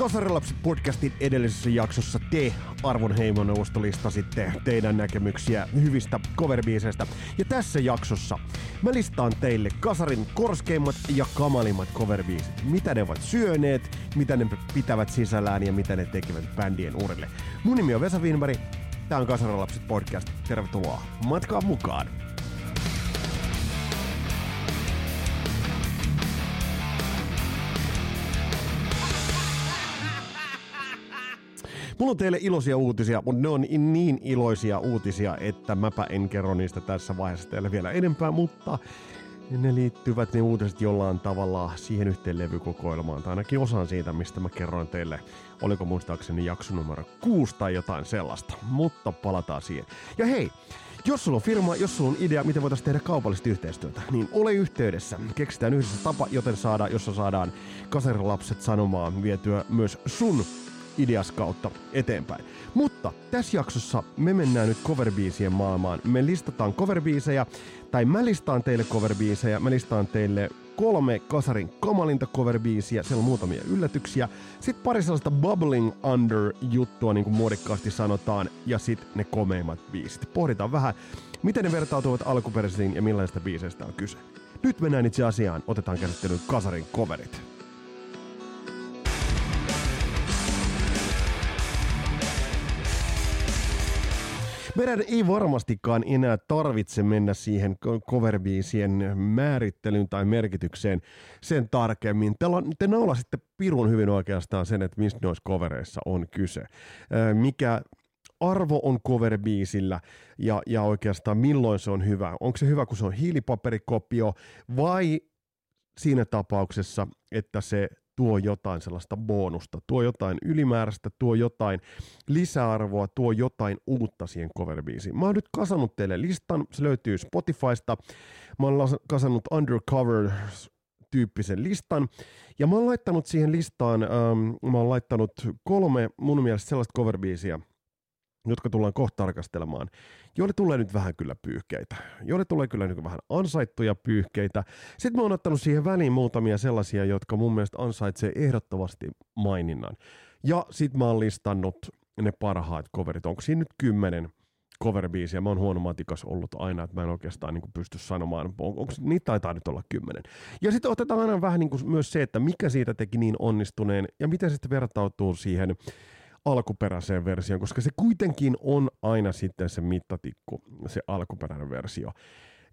Kasarilapset podcastin edellisessä jaksossa te, Arvon heimoneuvosto, listasitte teidän näkemyksiä hyvistä coverbiiseistä. Ja tässä jaksossa mä listaan teille Kasarin korskeimmat ja kamalimmat coverbiisit. Mitä ne ovat syöneet, mitä ne pitävät sisällään ja mitä ne tekevät bändien urille. Mun nimi on Vesa Winberg, tää on Kasarilapset podcast. Tervetuloa matkaan mukaan! Mulla on teille iloisia uutisia, mutta ne on niin iloisia uutisia, että mäpä en kerro niistä tässä vaiheessa teille vielä enempää, mutta ne liittyvät ne uutiset jollain tavalla siihen yhteen levykokoelmaan, tai ainakin osaan siitä, mistä mä kerroin teille, oliko muistaakseni jakso numero 6 tai jotain sellaista, mutta palataan siihen. Ja hei, jos sulla on firma, jos sulla on idea, miten voitaisiin tehdä kaupallista yhteistyötä, niin ole yhteydessä. Keksitään yhdessä tapa, joten saadaan, jossa saadaan kasarilapset sanomaan vietyä myös sun ideas kautta eteenpäin. Mutta tässä jaksossa me mennään nyt coverbiisien maailmaan. Me listataan coverbiisejä, tai mä listaan teille coverbiisejä, mä listaan teille kolme kasarin kamalinta coverbiisiä, siellä on muutamia yllätyksiä, sitten pari sellaista bubbling under juttua, niin kuin muodikkaasti sanotaan, ja sitten ne komeimmat biisit. Pohditaan vähän, miten ne vertautuvat alkuperäisiin ja millaista biiseistä on kyse. Nyt mennään itse asiaan, otetaan käsittelyyn kasarin coverit. Meidän ei varmastikaan enää tarvitse mennä siihen coverbiisien määrittelyyn tai merkitykseen sen tarkemmin. Te, te naulasitte pirun hyvin oikeastaan sen, että mistä noissa covereissa on kyse. Mikä arvo on coverbiisillä ja, ja oikeastaan milloin se on hyvä. Onko se hyvä, kun se on hiilipaperikopio vai siinä tapauksessa, että se tuo jotain sellaista bonusta, tuo jotain ylimääräistä, tuo jotain lisäarvoa, tuo jotain uutta siihen coverbiisiin. Mä oon nyt kasannut teille listan, se löytyy Spotifysta. Mä oon kasannut Undercover tyyppisen listan. Ja mä oon laittanut siihen listaan, ähm, mä oon laittanut kolme mun mielestä sellaista coverbiisiä, jotka tullaan kohta tarkastelemaan, joille tulee nyt vähän kyllä pyyhkeitä. Joille tulee kyllä nyt vähän ansaittuja pyyhkeitä. Sitten mä oon ottanut siihen väliin muutamia sellaisia, jotka mun mielestä ansaitsee ehdottomasti maininnan. Ja sit mä oon listannut ne parhaat coverit. Onko siinä nyt kymmenen coverbiisiä? Mä oon huono matikas ollut aina, että mä en oikeastaan niin pysty sanomaan. On, onko, niitä taitaa nyt olla kymmenen. Ja sitten otetaan aina vähän niin myös se, että mikä siitä teki niin onnistuneen ja miten se sitten vertautuu siihen alkuperäiseen versioon, koska se kuitenkin on aina sitten se mittatikku, se alkuperäinen versio.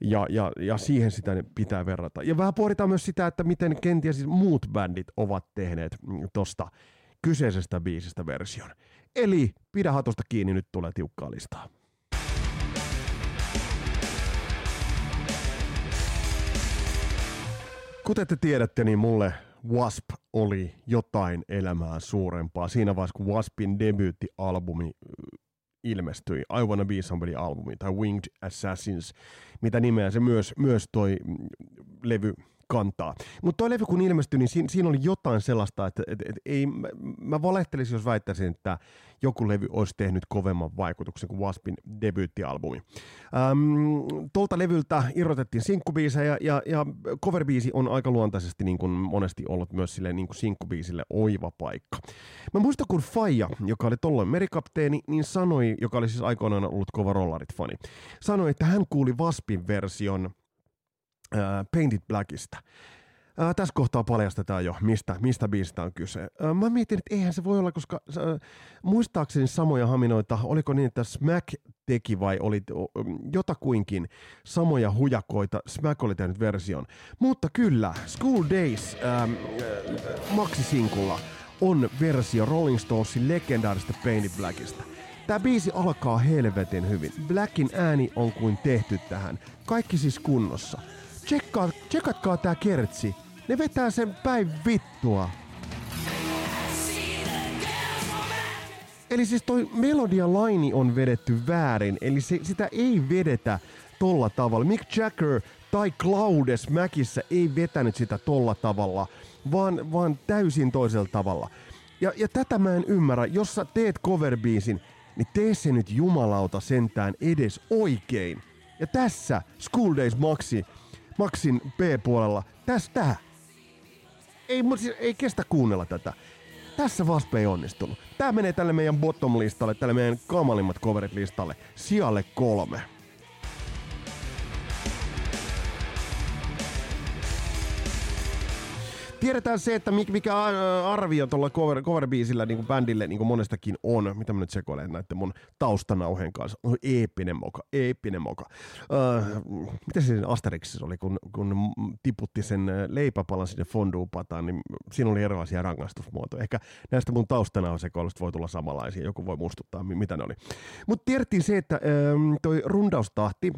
Ja, ja, ja siihen sitä pitää verrata. Ja vähän pohditaan myös sitä, että miten kenties muut bändit ovat tehneet tuosta kyseisestä biisistä version. Eli pidä hatusta kiinni, nyt tulee tiukkaa listaa. Kuten te tiedätte, niin mulle Wasp oli jotain elämää suurempaa. Siinä vaiheessa, kun Waspin debyyttialbumi ilmestyi, I Wanna Be Somebody-albumi, tai Winged Assassins, mitä nimeä se myös, myös toi mm, levy kantaa. Mutta tuo levy kun ilmestyi, niin siinä, siinä oli jotain sellaista, että et, et, ei, mä, valehtelisin, jos väittäisin, että joku levy olisi tehnyt kovemman vaikutuksen kuin Waspin debyyttialbumi. Ähm, tuolta levyltä irrotettiin sinkkubiisejä ja, ja coverbiisi on aika luontaisesti niin kuin monesti ollut myös sille niin kuin sinkkubiisille oiva paikka. Mä muistan, kun Faija, joka oli tolloin merikapteeni, niin sanoi, joka oli siis aikoinaan ollut kova rollarit-fani, sanoi, että hän kuuli Waspin version äh, Painted Blackista. Äh, tässä kohtaa paljastetaan jo, mistä, mistä biisistä on kyse. Äh, mä mietin, että eihän se voi olla, koska äh, muistaakseni samoja haminoita, oliko niin, että Smack teki vai oli jotakuinkin samoja hujakoita, Smack oli tehnyt version. Mutta kyllä, School Days ähm, äh, Maxi-sinkulla on versio Rolling Stonesin legendaarista Painted Blackista. Tämä biisi alkaa helvetin hyvin. Blackin ääni on kuin tehty tähän. Kaikki siis kunnossa. Tsekkaa, tsekatkaa tää kertsi. Ne vetää sen päin vittua. Eli siis toi melodia laini on vedetty väärin, eli se, sitä ei vedetä tolla tavalla. Mick Jagger tai Claudes Mäkissä ei vetänyt sitä tolla tavalla, vaan, vaan täysin toisella tavalla. Ja, ja tätä mä en ymmärrä. Jos sä teet coverbiisin, niin tee se nyt jumalauta sentään edes oikein. Ja tässä School Days Maxi, Maxin B-puolella, tästä ei, siis ei kestä kuunnella tätä. Tässä Vaspe ei onnistunut. Tää menee tälle meidän bottom-listalle, tälle meidän kamalimmat coverit listalle, sijalle kolme. Tiedetään se, että mikä arvio tuolla cover, cover-biisillä niin kuin bändille niin kuin monestakin on. Mitä mä nyt sekoilen näiden mun taustanauheen kanssa. Oh, eeppinen moka, eeppinen moka. Uh, mitä se Asterixissa oli, kun, kun tiputti sen leipäpalan sinne fonduupataan, niin siinä oli erilaisia rangaistusmuotoja. Ehkä näistä mun taustanausekoilusta voi tulla samanlaisia, joku voi muistuttaa, mitä ne oli. Mutta tiedettiin se, että ähm, toi rundaustahti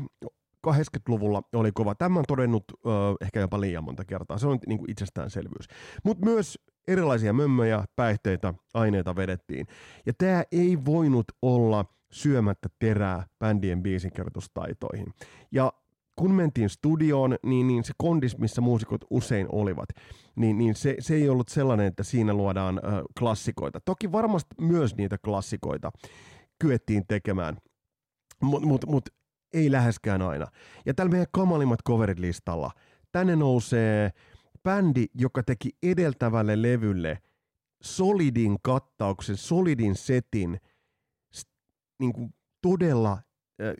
80-luvulla oli kova. Tämä on todennut ö, ehkä jopa liian monta kertaa. Se on niin kuin itsestäänselvyys. Mutta myös erilaisia mömmöjä, päihteitä, aineita vedettiin. Ja tämä ei voinut olla syömättä terää bändien biisinkirjoitustaitoihin. Ja kun mentiin studioon, niin, niin se kondis, missä muusikot usein olivat, niin, niin se, se ei ollut sellainen, että siinä luodaan ö, klassikoita. Toki varmasti myös niitä klassikoita kyettiin tekemään, mutta mut, mut ei läheskään aina. Ja tällä meidän kamalimmat coverit listalla tänne nousee bändi, joka teki edeltävälle levylle solidin kattauksen, solidin setin, niin kuin todella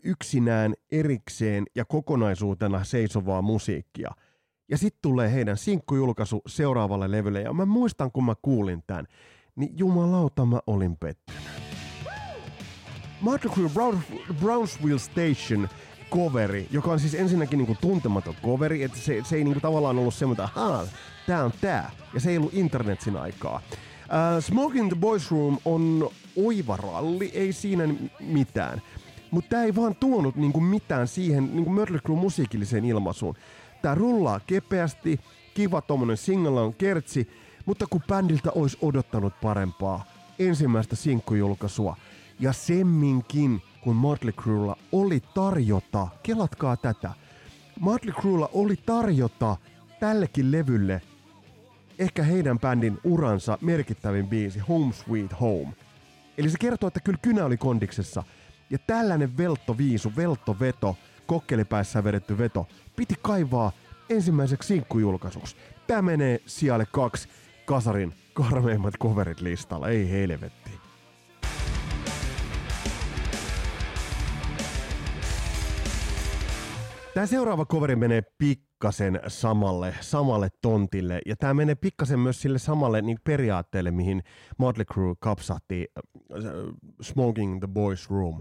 yksinään, erikseen ja kokonaisuutena seisovaa musiikkia. Ja sitten tulee heidän sinkkujulkaisu seuraavalle levylle. Ja mä muistan, kun mä kuulin tämän, niin jumalauta mä olin pettynyt. Motley Crue Brownsville Station coveri, joka on siis ensinnäkin niinku tuntematon coveri, että se, se ei niinku tavallaan ollut semmoinen, että tää on tää, ja se ei ollut internetin aikaa. Uh, Smoking the Boys Room on oiva ralli, ei siinä mitään. Mutta tämä ei vaan tuonut niinku mitään siihen niinku Mötley Crue musiikilliseen ilmaisuun. Tää rullaa kepeästi, kiva tommonen single on kertsi, mutta kun bändiltä olisi odottanut parempaa ensimmäistä sinkkujulkaisua – ja semminkin, kun Motley Cruella oli tarjota, kelatkaa tätä, Motley Cruella oli tarjota tällekin levylle ehkä heidän bändin uransa merkittävin biisi Home Sweet Home. Eli se kertoo, että kyllä kynä oli kondiksessa. Ja tällainen velttoviisu, velttoveto, kokkelipäissä vedetty veto, piti kaivaa ensimmäiseksi sinkkujulkaisuksi. Tämä menee sijalle kaksi kasarin karmeimmat coverit listalla, ei helvetti. Tämä seuraava coveri menee pikkasen samalle, samalle tontille, ja tämä menee pikkasen myös sille samalle niin periaatteelle, mihin Motley Crue kapsahti uh, Smoking the Boys Room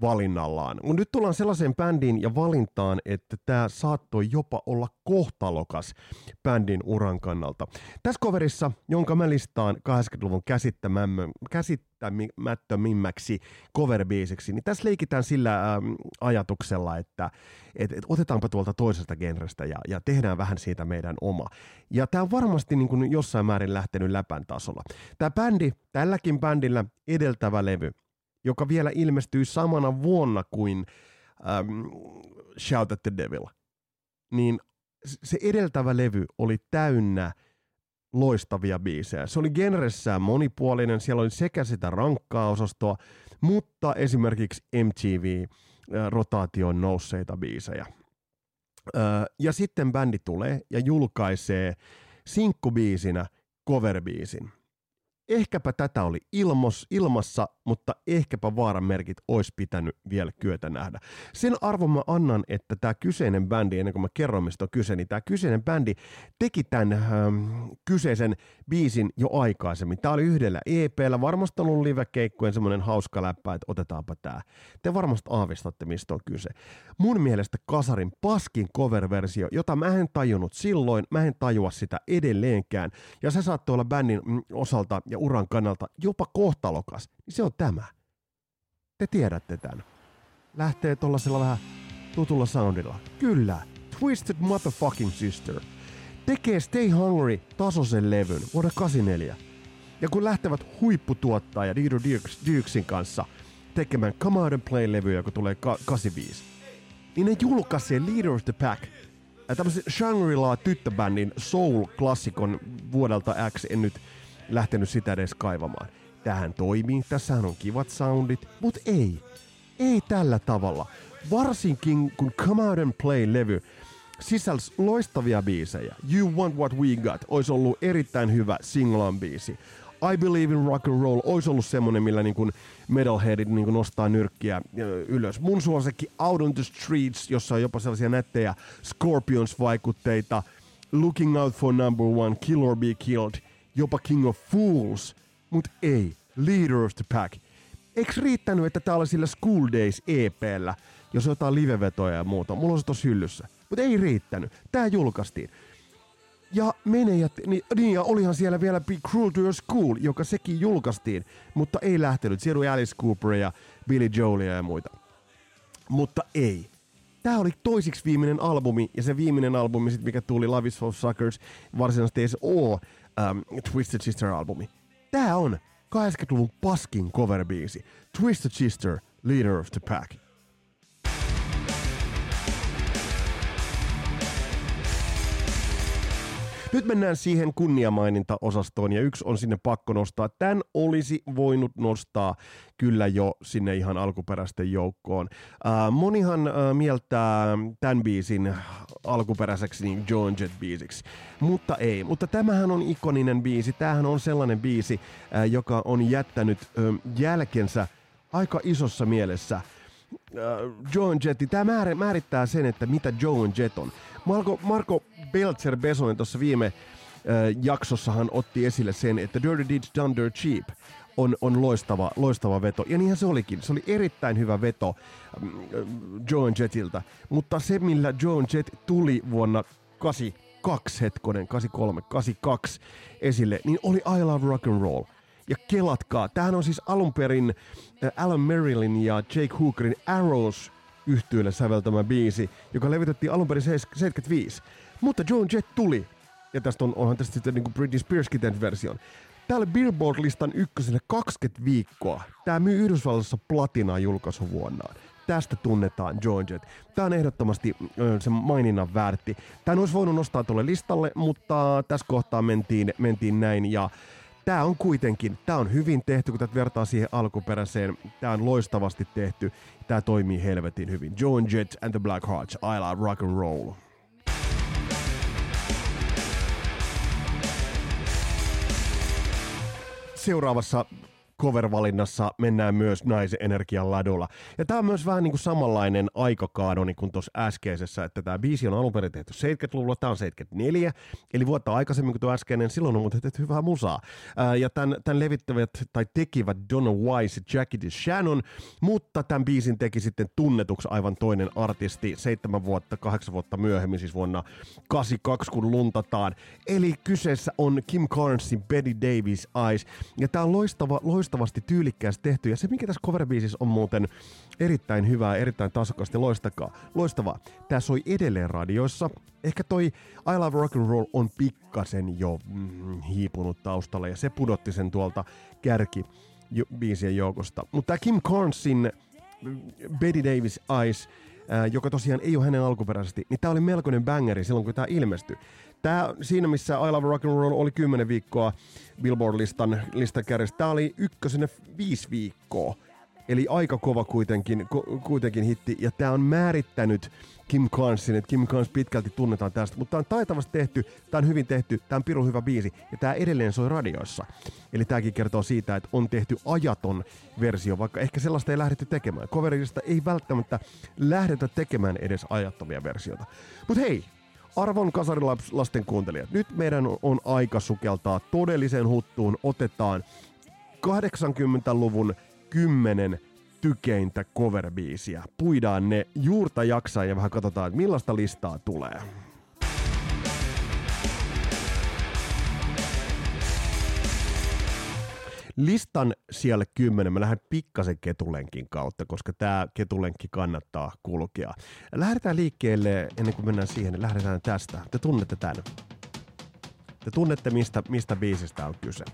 valinnallaan. Mutta nyt tullaan sellaiseen bändiin ja valintaan, että tämä saattoi jopa olla kohtalokas bändin uran kannalta. Tässä coverissa, jonka mä listaan 80-luvun käsittämättömimmäksi coverbiisiksi, niin tässä leikitään sillä ähm, ajatuksella, että et, et otetaanpa tuolta toisesta genrestä ja, ja tehdään vähän siitä meidän oma. Ja tämä on varmasti niin kuin jossain määrin lähtenyt läpän tasolla. Tämä bändi, tälläkin bändillä edeltävä levy, joka vielä ilmestyi samana vuonna kuin ähm, Shout at the Devil, niin se edeltävä levy oli täynnä loistavia biisejä. Se oli genressään monipuolinen, siellä oli sekä sitä rankkaa osastoa, mutta esimerkiksi MTV-rotaation nousseita biisejä. Ja sitten bändi tulee ja julkaisee sinkkubiisinä coverbiisin ehkäpä tätä oli ilmos, ilmassa, mutta ehkäpä vaaran merkit olisi pitänyt vielä kyetä nähdä. Sen arvon mä annan, että tämä kyseinen bändi, ennen kuin mä kerron mistä on kyse, niin tämä kyseinen bändi teki tämän ähm, kyseisen biisin jo aikaisemmin. Tämä oli yhdellä EPllä, varmasti ollut live-keikkojen semmoinen hauska läppä, että otetaanpa tämä. Te varmasti aavistatte, mistä on kyse. Mun mielestä Kasarin paskin cover-versio, jota mä en tajunnut silloin, mä en tajua sitä edelleenkään, ja se saattoi olla bändin mm, osalta ja uran kannalta jopa kohtalokas, niin se on tämä. Te tiedätte tämän. Lähtee tuollaisella vähän tutulla soundilla. Kyllä, Twisted Motherfucking Sister. Tekee Stay Hungry tasoisen levyn vuonna 84. Ja kun lähtevät huipputuottaja Dido Dukesin kanssa tekemään Come Out and Play-levyä, joka tulee 85, niin ne julkaisee Leader of the Pack tämmöisen Shangri-La tyttöbändin soul-klassikon vuodelta X, en nyt lähtenyt sitä edes kaivamaan. Tähän toimii, tässähän on kivat soundit, mutta ei. Ei tällä tavalla. Varsinkin kun Come Out and Play-levy sisälsi loistavia biisejä. You Want What We Got olisi ollut erittäin hyvä singlan biisi. I Believe in Rock and Roll olisi ollut semmonen, millä niin kuin metalheadit niin kuin nostaa nyrkkiä ylös. Mun suosikki Out on the Streets, jossa on jopa sellaisia nättejä Scorpions-vaikutteita. Looking Out for Number One, Kill or Be Killed, jopa King of Fools. Mut ei, Leader of the Pack. Eikö riittänyt, että tää oli sillä School Days EPllä, jos jotain livevetoja ja muuta? Mulla on se tossa hyllyssä. Mutta ei riittänyt. Tää julkaistiin. Ja mene ja, niin, niin, ja olihan siellä vielä Be Cruel to Your School, joka sekin julkaistiin, mutta ei lähtenyt. Siellä oli Alice Cooper ja Billy Joelia ja muita. Mutta ei. Tämä oli toisiksi viimeinen albumi, ja se viimeinen albumi, sit, mikä tuli Love is for Suckers, varsinaisesti ei se ole um, Twisted Sister-albumi. Tämä on 80-luvun paskin cover-biisi. Twisted Sister, Leader of the Pack. Nyt mennään siihen kunniamaininta-osastoon ja yksi on sinne pakko nostaa. Tän olisi voinut nostaa kyllä jo sinne ihan alkuperäisten joukkoon. Äh, monihan äh, mieltää tämän biisin alkuperäiseksi niin John Jett-biisiksi, mutta ei. Mutta tämähän on ikoninen biisi. Tämähän on sellainen biisi, äh, joka on jättänyt äh, jälkensä aika isossa mielessä – Joan Jetti, tämä määrittää sen, että mitä Joan Jett on. Marko, Marko Belzer Besonen tuossa viime äh, jaksossahan otti esille sen, että Dirty Deeds Done Dirt Cheap on, on loistava, loistava veto. Ja niinhän se olikin. Se oli erittäin hyvä veto ähm, Joan Jettiltä. Mutta se, millä Joan Jett tuli vuonna 82 hetkonen, 83, 82 esille, niin oli I Love Rock and Roll. Ja kelatkaa, tämähän on siis alun perin äh, Alan Merrillin ja Jake Hookerin Arrows yhtyeelle säveltämä biisi, joka levitettiin alun perin 75. Mutta Joan Jett tuli, ja tästä on, onhan tästä sitten niin kuin Britney Spearskin tehnyt version. Täällä Billboard-listan ykköselle 20 viikkoa. Tämä myy Yhdysvalloissa platinaa julkaisuvuonnaan. Tästä tunnetaan Joan Jett. Tämä on ehdottomasti se maininnan väärti. Tämä olisi voinut nostaa tuolle listalle, mutta tässä kohtaa mentiin, mentiin näin. Ja Tämä on kuitenkin, tämä on hyvin tehty, kun tätä vertaa siihen alkuperäiseen. Tämä on loistavasti tehty. Tämä toimii helvetin hyvin. Joan Jett and the Black Hearts, I love rock and roll. Seuraavassa cover-valinnassa mennään myös naisen energian ladulla. Ja tämä on myös vähän niin kuin samanlainen aikakaadoni kuin tuossa äskeisessä, että tämä biisi on alun perin tehty 70-luvulla, tämä on 74, eli vuotta aikaisemmin kuin tuo äskeinen, silloin on muuten tehty hyvää musaa. Ää, ja tämän, tämän levittävät tai tekivät Donna Wise ja Jackie. Shannon, mutta tämän biisin teki sitten tunnetuksi aivan toinen artisti seitsemän vuotta, kahdeksan vuotta myöhemmin, siis vuonna 82, kun luntataan. Eli kyseessä on Kim Carnesin Betty Davis Eyes, ja tämä on loistava, loistava loistavasti tyylikkäästi tehty. Ja se, mikä tässä cover on muuten erittäin hyvää, erittäin tasokasta ja loistakaa, loistavaa. Tämä soi edelleen radioissa. Ehkä toi I Love Rock and Roll on pikkasen jo mm, hiipunut taustalla ja se pudotti sen tuolta kärki biisien joukosta. Mutta Kim Carnesin mm, Betty Davis Eyes, joka tosiaan ei ole hänen alkuperäisesti, niin tämä oli melkoinen bangeri silloin, kun tämä ilmestyi. Tää, siinä missä I Love Rock and Roll oli 10 viikkoa Billboard-listan listan kärjessä, tää oli ykkösenä viisi viikkoa. Eli aika kova kuitenkin, ku, kuitenkin hitti. Ja tämä on määrittänyt Kim Carnesin, että Kim Carnes pitkälti tunnetaan tästä. Mutta tämä on taitavasti tehty, tämä on hyvin tehty, tämä on pirun hyvä biisi. Ja tämä edelleen soi radioissa. Eli tämäkin kertoo siitä, että on tehty ajaton versio, vaikka ehkä sellaista ei lähdetty tekemään. Coverista ei välttämättä lähdetä tekemään edes ajattomia versioita. Mutta hei, Arvon kasarilasten kuuntelijat, nyt meidän on aika sukeltaa todelliseen huttuun. Otetaan 80-luvun 10 tykeintä coverbiisiä. Puidaan ne juurta jaksaa ja vähän katsotaan, että millaista listaa tulee. Listan siellä 10 mä lähden pikkasen ketulenkin kautta, koska tämä ketulenkki kannattaa kulkea. Lähdetään liikkeelle, ennen kuin mennään siihen, niin lähdetään tästä. Te tunnette tämän. Te tunnette, mistä, mistä biisistä on kyse.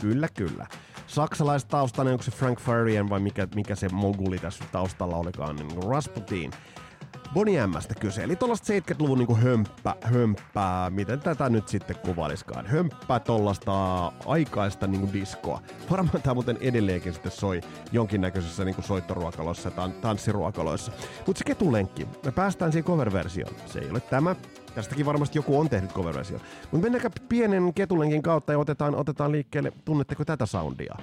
Kyllä, kyllä. Saksalaistaustainen, onko se Frank Farian vai mikä, mikä se moguli tässä taustalla olikaan, niin Rasputin. Bonnie Mstä kyse. Eli tuollaista 70-luvun niinku hömppä, hömppää, miten tätä nyt sitten kuvailiskaan. Hömppää tuollaista aikaista niinku diskoa. Varmaan tämä muuten edelleenkin sitten soi jonkinnäköisessä niinku soittoruokaloissa ja tanssiruokaloissa. Mutta se ketulenkki, me päästään siihen cover-versioon. Se ei ole tämä, Tästäkin varmasti joku on tehnyt cover-versio. Mutta mennäänkö pienen ketulenkin kautta ja otetaan, otetaan liikkeelle. Tunnetteko tätä soundia?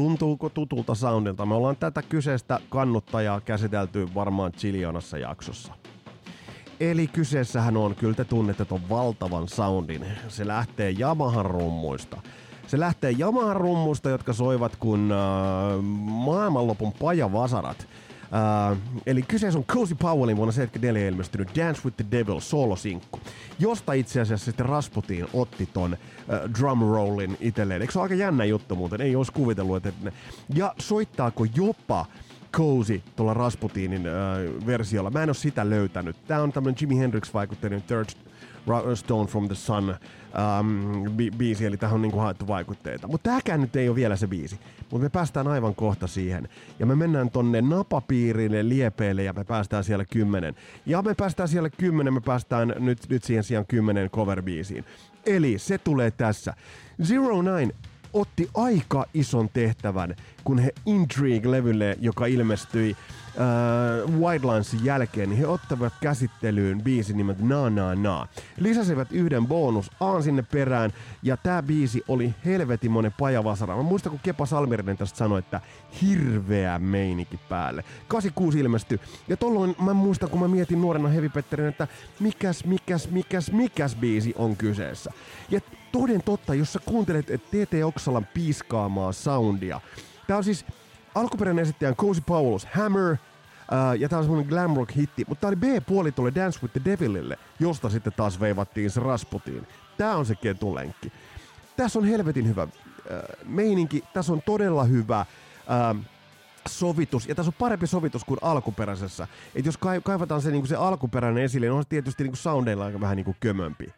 Tuntuuko tutulta soundilta? Me ollaan tätä kyseistä kannuttajaa käsitelty varmaan chilionassa jaksossa. Eli kyseessähän on, kyllä te tunnette ton valtavan soundin. Se lähtee Yamahan rummuista. Se lähtee Yamahan rummuista, jotka soivat kun äh, maailmanlopun pajavasarat. Uh, eli kyseessä on Cozy Powellin vuonna 1974 ilmestynyt Dance with the Devil solo-sinkku, josta itse asiassa sitten Rasputin otti ton uh, drum rollin itselleen. Eikö se ole aika jännä juttu muuten? Ei olisi kuvitellut, että ne... Ja soittaako jopa Cozy tuolla Rasputinin uh, versiolla. Mä en ole sitä löytänyt. Tää on tämmönen Jimi Hendrix-vaikutteinen Third Stone from the Sun um, bi- biisi, eli tähän on niinku haettu vaikutteita. Mutta tämäkään nyt ei ole vielä se biisi. Mutta me päästään aivan kohta siihen. Ja me mennään tonne napapiirille, liepeille ja me päästään siellä kymmenen. Ja me päästään siellä kymmenen, me päästään nyt, nyt siihen sijaan kymmenen cover-biisiin. Eli se tulee tässä. Zero Nine otti aika ison tehtävän, kun he Intrigue-levylle, joka ilmestyi White Linesin jälkeen, niin he ottavat käsittelyyn biisin nimeltä Na Na Na. Lisäsivät yhden bonus aan sinne perään, ja tämä biisi oli helvetin monen pajavasara. Mä muistan, kun Kepa Salmirinen tästä sanoi, että hirveä meininki päälle. 86 ilmestyi, ja tolloin mä muistan, kun mä mietin nuorena Heavy että mikäs, mikäs, mikäs, mikäs biisi on kyseessä. Ja toden totta, jos sä kuuntelet TT Oksalan piiskaamaa soundia, tää on siis alkuperäinen esittäjä Cozy Powell's Hammer, Uh, ja tää on semmonen glam rock hitti, mutta tää oli B-puoli tuolle Dance with the Devilille, josta sitten taas veivattiin se Rasputiin. Tää on se ketulenkki. Tässä on helvetin hyvä uh, meininki, tässä on todella hyvä uh, sovitus, ja tässä on parempi sovitus kuin alkuperäisessä. Et jos kaivataan se, niinku se alkuperäinen esille, niin on se tietysti niinku soundeilla aika vähän niinku kömömpi.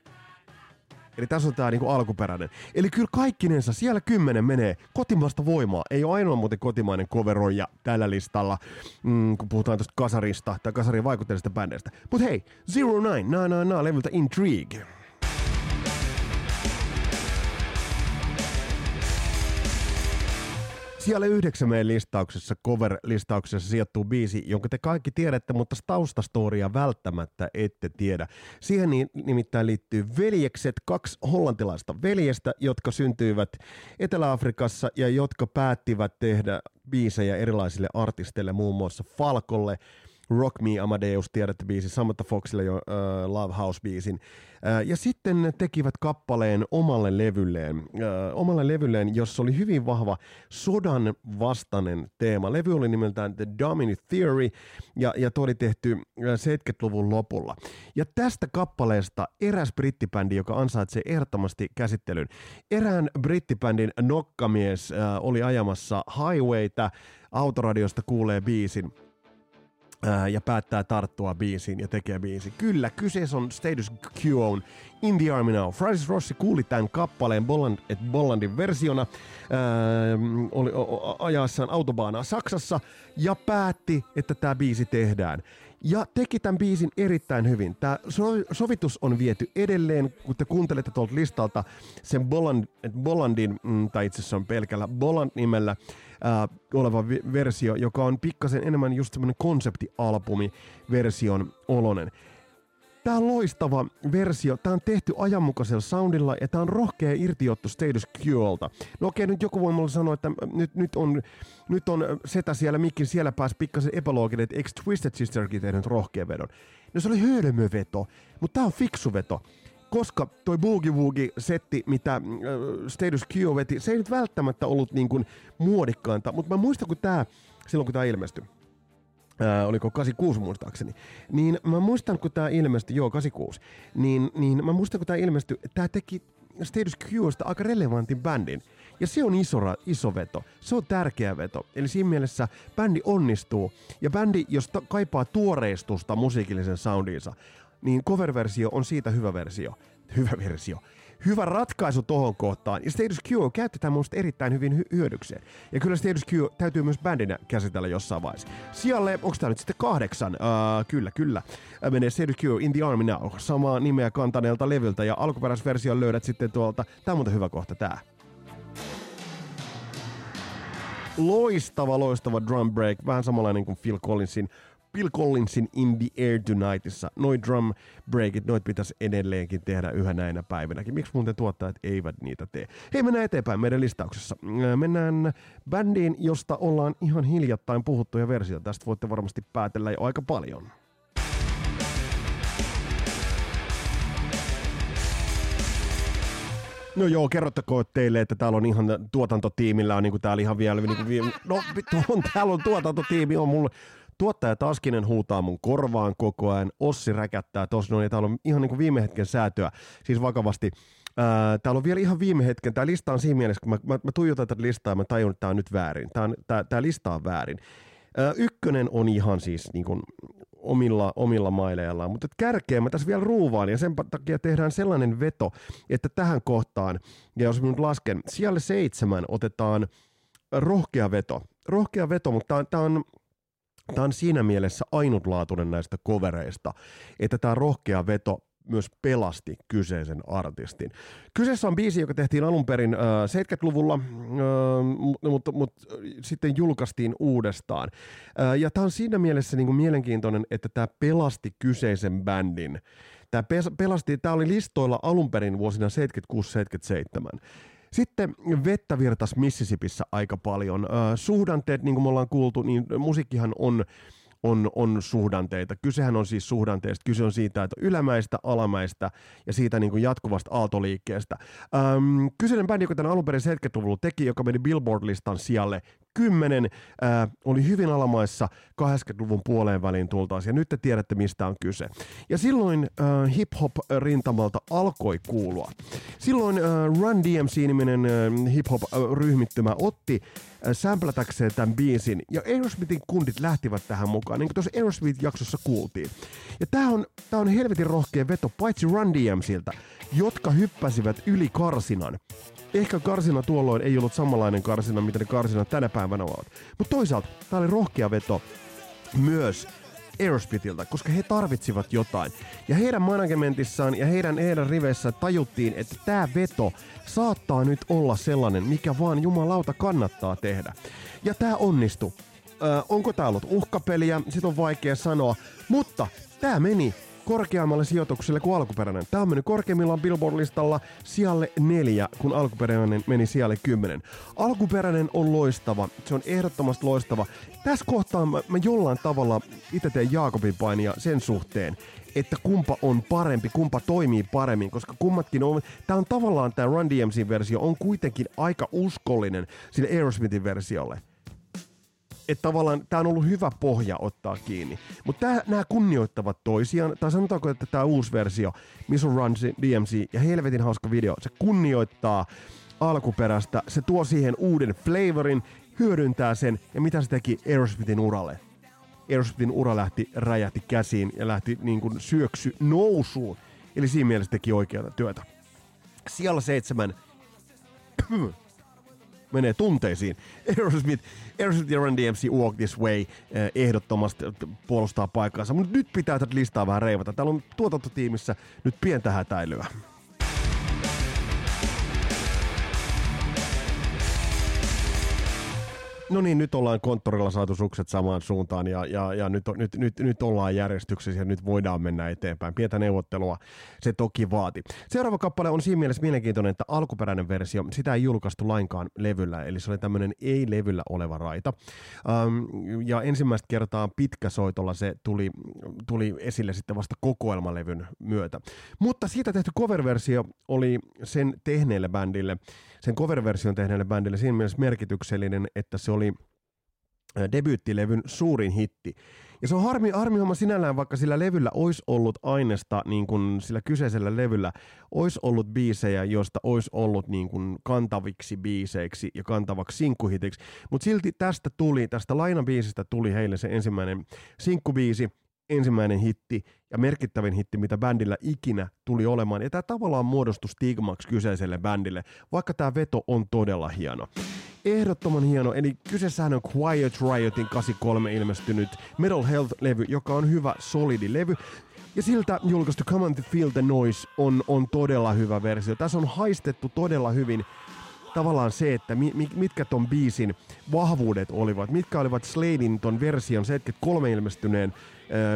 Eli tässä on tämä niinku alkuperäinen. Eli kyllä kaikkinensa siellä kymmenen menee kotimaasta voimaa. Ei ole ainoa muuten kotimainen coveroija tällä listalla, mm, kun puhutaan tästä kasarista tai kasarin vaikutteellisesta bändeistä. Mutta hei, Zero Nine, na na na, levyltä Intrigue. Siellä yhdeksän meidän listauksessa, cover-listauksessa sijoittuu biisi, jonka te kaikki tiedätte, mutta taustastoria välttämättä ette tiedä. Siihen nimittäin liittyy veljekset, kaksi hollantilaista veljestä, jotka syntyivät Etelä-Afrikassa ja jotka päättivät tehdä biisejä erilaisille artisteille, muun muassa Falkolle – Rock Me Amadeus, tiedätte biisi, Samantha Foxille jo uh, Love House-biisin. Uh, ja sitten ne tekivät kappaleen omalle levylleen, uh, omalle levylleen, jossa oli hyvin vahva sodan vastainen teema. Levy oli nimeltään The Dominant Theory, ja, ja tuo oli tehty 70-luvun lopulla. Ja tästä kappaleesta eräs brittibändi, joka ansaitsee ehdottomasti käsittelyn. Erään brittibändin nokkamies uh, oli ajamassa highwayta, autoradiosta kuulee biisin ja päättää tarttua biisiin ja tekee biisi. Kyllä, kyseessä on Status Quo In the Army Now. Francis Rossi kuuli tämän kappaleen Bolland, et Bollandin versiona ää, oli ajaessaan autobaanaa Saksassa ja päätti, että tämä biisi tehdään. Ja teki tämän biisin erittäin hyvin. Tämä sovitus on viety edelleen, kun te kuuntelette tuolta listalta sen Bolland, Bollandin, mm, tai itse asiassa on pelkällä Bolland-nimellä, äh, oleva vi- versio, joka on pikkasen enemmän just semmoinen konseptialbumi version olonen. Tämä on loistava versio. Tämä on tehty ajanmukaisella soundilla ja tämä on rohkea irtiotto Status Quolta. No okei, nyt joku voi mulle sanoa, että nyt, nyt, on, nyt on setä siellä, mikin siellä pääsi pikkasen epälooginen, että eikö Twisted Sisterkin tehnyt rohkea vedon? No se oli hölmöveto, mutta tämä on fiksu veto koska toi Boogie Woogie-setti, mitä äh, Status Quo veti, se ei nyt välttämättä ollut niin kuin muodikkainta, mutta mä muistan, kun tää, silloin kun tää ilmestyi, Ää, oliko 86 muistaakseni, niin mä muistan, kun tämä ilmestyi, joo 86, niin, niin mä muistan, kun tämä ilmestyi, tämä teki Status Quoista aika relevantin bändin. Ja se on iso, iso veto. Se on tärkeä veto. Eli siinä mielessä bändi onnistuu. Ja bändi, jos ta- kaipaa tuoreistusta musiikillisen soundiinsa, niin cover-versio on siitä hyvä versio. Hyvä versio. Hyvä ratkaisu tohon kohtaan. Ja Status Quo käytetään mun erittäin hyvin hy- hyödykseen. Ja kyllä Status Quo täytyy myös bändinä käsitellä jossain vaiheessa. Sijalle, onko tää nyt sitten kahdeksan? Uh, kyllä, kyllä. Menee Status Quo In the Army Now. Samaa nimeä kantaneelta levyltä ja alkuperäisversion löydät sitten tuolta. Tää on muuten hyvä kohta tää. Loistava, loistava drum break. Vähän samanlainen kuin Phil Collinsin Bill Collinsin In the Air Tonightissa. Noi drum breakit, noit pitäisi edelleenkin tehdä yhä näinä päivinäkin. Miksi muuten tuottajat eivät niitä tee? Hei, mennään eteenpäin meidän listauksessa. Mennään bändiin, josta ollaan ihan hiljattain puhuttuja versioita. Tästä voitte varmasti päätellä jo aika paljon. No joo, kerrottakoon teille, että täällä on ihan tuotantotiimillä on niin kuin täällä ihan vielä, niin kuin, no on, täällä on tuotantotiimi, on mulle Tuottaja Taskinen huutaa mun korvaan koko ajan, Ossi räkättää tossa noin, ja täällä on ihan niin kuin viime hetken säätöä, siis vakavasti. Ää, täällä on vielä ihan viime hetken, tämä lista on siinä mielessä, kun mä, mä, mä tuijotan tätä listaa ja mä tajun, että tämä on nyt väärin. Tämä lista on väärin. Ää, ykkönen on ihan siis niin kuin omilla, omilla maileillaan, mutta kärkeä mä tässä vielä ruuvaan ja sen takia tehdään sellainen veto, että tähän kohtaan, ja jos minun lasken, siellä seitsemän otetaan rohkea veto. Rohkea veto, mutta tämä on, Tämä on siinä mielessä ainutlaatuinen näistä kovereista, että tämä rohkea veto myös pelasti kyseisen artistin. Kyseessä on biisi, joka tehtiin alun perin äh, 70-luvulla, äh, mutta, mutta sitten julkaistiin uudestaan. Äh, ja tämä on siinä mielessä niin kuin mielenkiintoinen, että tämä pelasti kyseisen bändin. Tämä pelasti, tämä oli listoilla alun perin vuosina 76-77. Sitten vettä virtas Mississippissä aika paljon. suhdanteet, niin kuin me ollaan kuultu, niin musiikkihan on on, on suhdanteita. Kysehän on siis suhdanteista. Kyse on siitä, että ylämäistä, alamäistä ja siitä niin kuin jatkuvasta aaltoliikkeestä. Öm, kyseinen bändi, joka tämän alun perin 70-luvulla teki, joka meni Billboard-listan sijalle 10, äh, oli hyvin alamaissa 80-luvun puoleen väliin tultaisiin. Ja nyt te tiedätte, mistä on kyse. Ja silloin äh, hip-hop-rintamalta alkoi kuulua. Silloin äh, Run DMC-niminen äh, hip-hop-ryhmittymä otti samplätäkseen tämän biisin, ja Aerosmithin kundit lähtivät tähän mukaan, niin kuin tuossa Aerosmith-jaksossa kuultiin. Ja tämä on, tää on helvetin rohkea veto, paitsi Run DMCiltä, jotka hyppäsivät yli karsinan ehkä karsina tuolloin ei ollut samanlainen karsina, mitä ne karsina tänä päivänä ovat. Mutta toisaalta tämä oli rohkea veto myös Aerosmithilta, koska he tarvitsivat jotain. Ja heidän managementissaan ja heidän, heidän riveissä tajuttiin, että tämä veto saattaa nyt olla sellainen, mikä vaan jumalauta kannattaa tehdä. Ja tämä onnistui. Öö, onko tämä ollut uhkapeliä? Sitä on vaikea sanoa. Mutta tämä meni korkeammalle sijoitukselle kuin alkuperäinen. Tämä on mennyt korkeimmillaan Billboard-listalla sijalle neljä, kun alkuperäinen meni sijalle kymmenen. Alkuperäinen on loistava, se on ehdottomasti loistava. Tässä kohtaa mä, mä jollain tavalla itse teen Jaakobin painia sen suhteen, että kumpa on parempi, kumpa toimii paremmin, koska kummatkin on, tämä on tavallaan tämä Run DMC-versio on kuitenkin aika uskollinen sille Aerosmithin versiolle että tavallaan tämä on ollut hyvä pohja ottaa kiinni. Mutta nämä kunnioittavat toisiaan, tai sanotaanko, että tämä uusi versio, missä Run DMC ja helvetin hauska video, se kunnioittaa alkuperäistä, se tuo siihen uuden flavorin, hyödyntää sen, ja mitä se teki Aerosmithin uralle? Aerosmithin ura lähti, räjähti käsiin ja lähti niin kuin syöksy nousuun. Eli siinä mielessä teki oikeata työtä. Siellä seitsemän menee tunteisiin. Aerosmith, Aerosmith ja Run DMC Walk This Way eh, ehdottomasti puolustaa paikkaansa, mutta nyt pitää tätä listaa vähän reivata. Täällä on tuotantotiimissä nyt pientä hätäilyä. No niin, nyt ollaan konttorilla saatu sukset samaan suuntaan ja, ja, ja nyt, nyt, nyt, nyt ollaan järjestyksessä ja nyt voidaan mennä eteenpäin. Pientä neuvottelua se toki vaati. Seuraava kappale on siinä mielessä mielenkiintoinen, että alkuperäinen versio, sitä ei julkaistu lainkaan levyllä, eli se oli tämmöinen ei-levyllä oleva raita. Um, ja ensimmäistä kertaa pitkäsoitolla se tuli, tuli esille sitten vasta kokoelmalevyn myötä. Mutta siitä tehty cover-versio oli sen tehneelle bändille sen cover-version tehneelle bändille siinä mielessä merkityksellinen, että se oli debyyttilevyn suurin hitti. Ja se on harmi, harmi homma sinällään, vaikka sillä levyllä olisi ollut aineesta, niin kuin sillä kyseisellä levyllä olisi ollut biisejä, joista olisi ollut niin kuin kantaviksi biiseiksi ja kantavaksi sinkkuhitiksi. Mutta silti tästä tuli, tästä lainabiisistä tuli heille se ensimmäinen sinkkubiisi, ensimmäinen hitti ja merkittävin hitti, mitä bändillä ikinä tuli olemaan. Ja tämä tavallaan muodostui stigmaksi kyseiselle bändille, vaikka tämä veto on todella hieno. Ehdottoman hieno, eli kyseessähän on Quiet Riotin 83 ilmestynyt Metal Health-levy, joka on hyvä, solidi levy. Ja siltä julkaistu Come on to Feel the Noise on, on todella hyvä versio. Tässä on haistettu todella hyvin tavallaan se, että mi, mi, mitkä ton biisin vahvuudet olivat, mitkä olivat Sladein ton version 73 ilmestyneen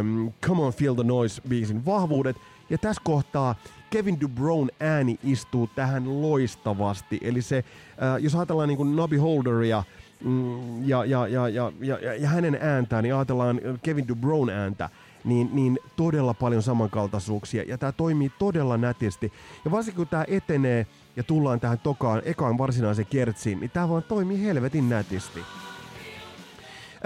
um, Come on Feel the Noise biisin vahvuudet. Ja tässä kohtaa Kevin DuBrown ääni istuu tähän loistavasti. Eli se, äh, jos ajatellaan niin Nobby Holderia, mm, ja, ja, ja, ja, ja, ja hänen ääntään, niin ajatellaan Kevin DuBrown ääntä, niin, niin todella paljon samankaltaisuuksia. Ja tämä toimii todella nätisti. Ja varsinkin kun tämä etenee ja tullaan tähän tokaan, ekaan varsinaiseen kertsiin, niin tämä vaan toimii helvetin nätisti.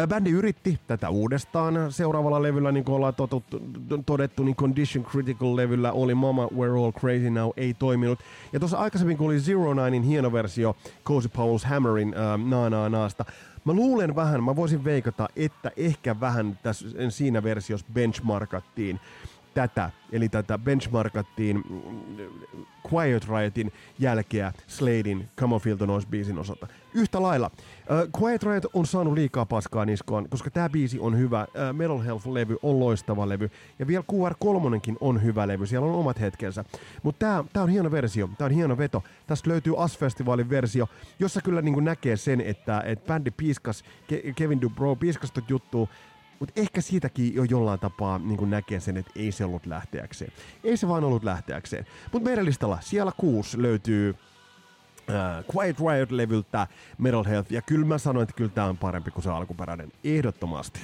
Bändi yritti tätä uudestaan. Seuraavalla levyllä, niin kuin ollaan totuttu, todettu, niin Condition Critical-levyllä oli Mama We're All Crazy Now, ei toiminut. Ja tuossa aikaisemmin, kun oli Zero Ninein hieno versio Cozy Powell's Hammerin äh, Naa Naa Naasta, Mä luulen vähän, mä voisin veikata, että ehkä vähän tässä, siinä versiossa benchmarkattiin tätä, eli tätä benchmarkattiin mm, Quiet Riotin jälkeä Sladein Come on Feel the Noise biisin osalta. Yhtä lailla. Uh, Quiet Riot on saanut liikaa paskaa niskoon, koska tämä biisi on hyvä. Uh, Metal Health-levy on loistava levy. Ja vielä QR3 on hyvä levy. Siellä on omat hetkensä. Mutta tämä on hieno versio. Tämä on hieno veto. Tästä löytyy As-festivaalin versio, jossa kyllä niin näkee sen, että et bändi piiskas, Ke- Kevin Dubrow piiskas juttua mutta ehkä siitäkin jo jollain tapaa niin näkee sen, että ei se ollut lähteäkseen. Ei se vaan ollut lähteäkseen. Mutta meidän listalla siellä kuusi löytyy Uh, Quiet Riot-levyltä Metal Health, ja kyllä mä sanoin, että kyllä tämä on parempi kuin se alkuperäinen, ehdottomasti.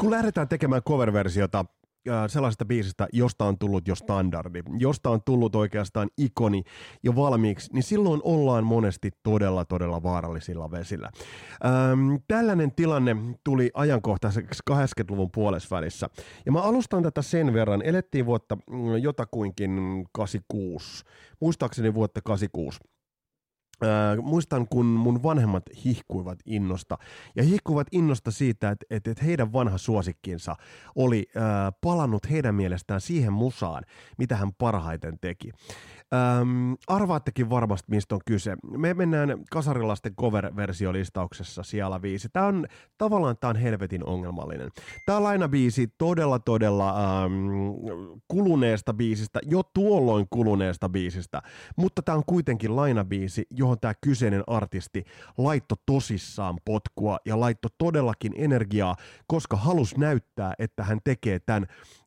Kun lähdetään tekemään cover-versiota Äh, sellaisesta biisistä, josta on tullut jo standardi, josta on tullut oikeastaan ikoni jo valmiiksi, niin silloin ollaan monesti todella, todella vaarallisilla vesillä. Ähm, tällainen tilanne tuli ajankohtaiseksi 80-luvun puolesvälissä. Ja mä alustan tätä sen verran. Elettiin vuotta mm, jotakuinkin 86, muistaakseni vuotta 86. Äh, muistan, kun mun vanhemmat hihkuivat innosta. Ja hihkuivat innosta siitä, että, että, että heidän vanha suosikkinsa oli äh, palannut heidän mielestään siihen musaan, mitä hän parhaiten teki. Ähm, arvaattekin varmasti, mistä on kyse. Me mennään kasarilasten cover-versiolistauksessa siellä viisi. Tämä on, tavallaan tämä on helvetin ongelmallinen. Tämä lainabiisi todella, todella ähm, kuluneesta biisistä, jo tuolloin kuluneesta biisistä, mutta tämä on kuitenkin lainabiisi, johon tämä kyseinen artisti laitto tosissaan potkua ja laitto todellakin energiaa, koska halus näyttää, että hän tekee tämän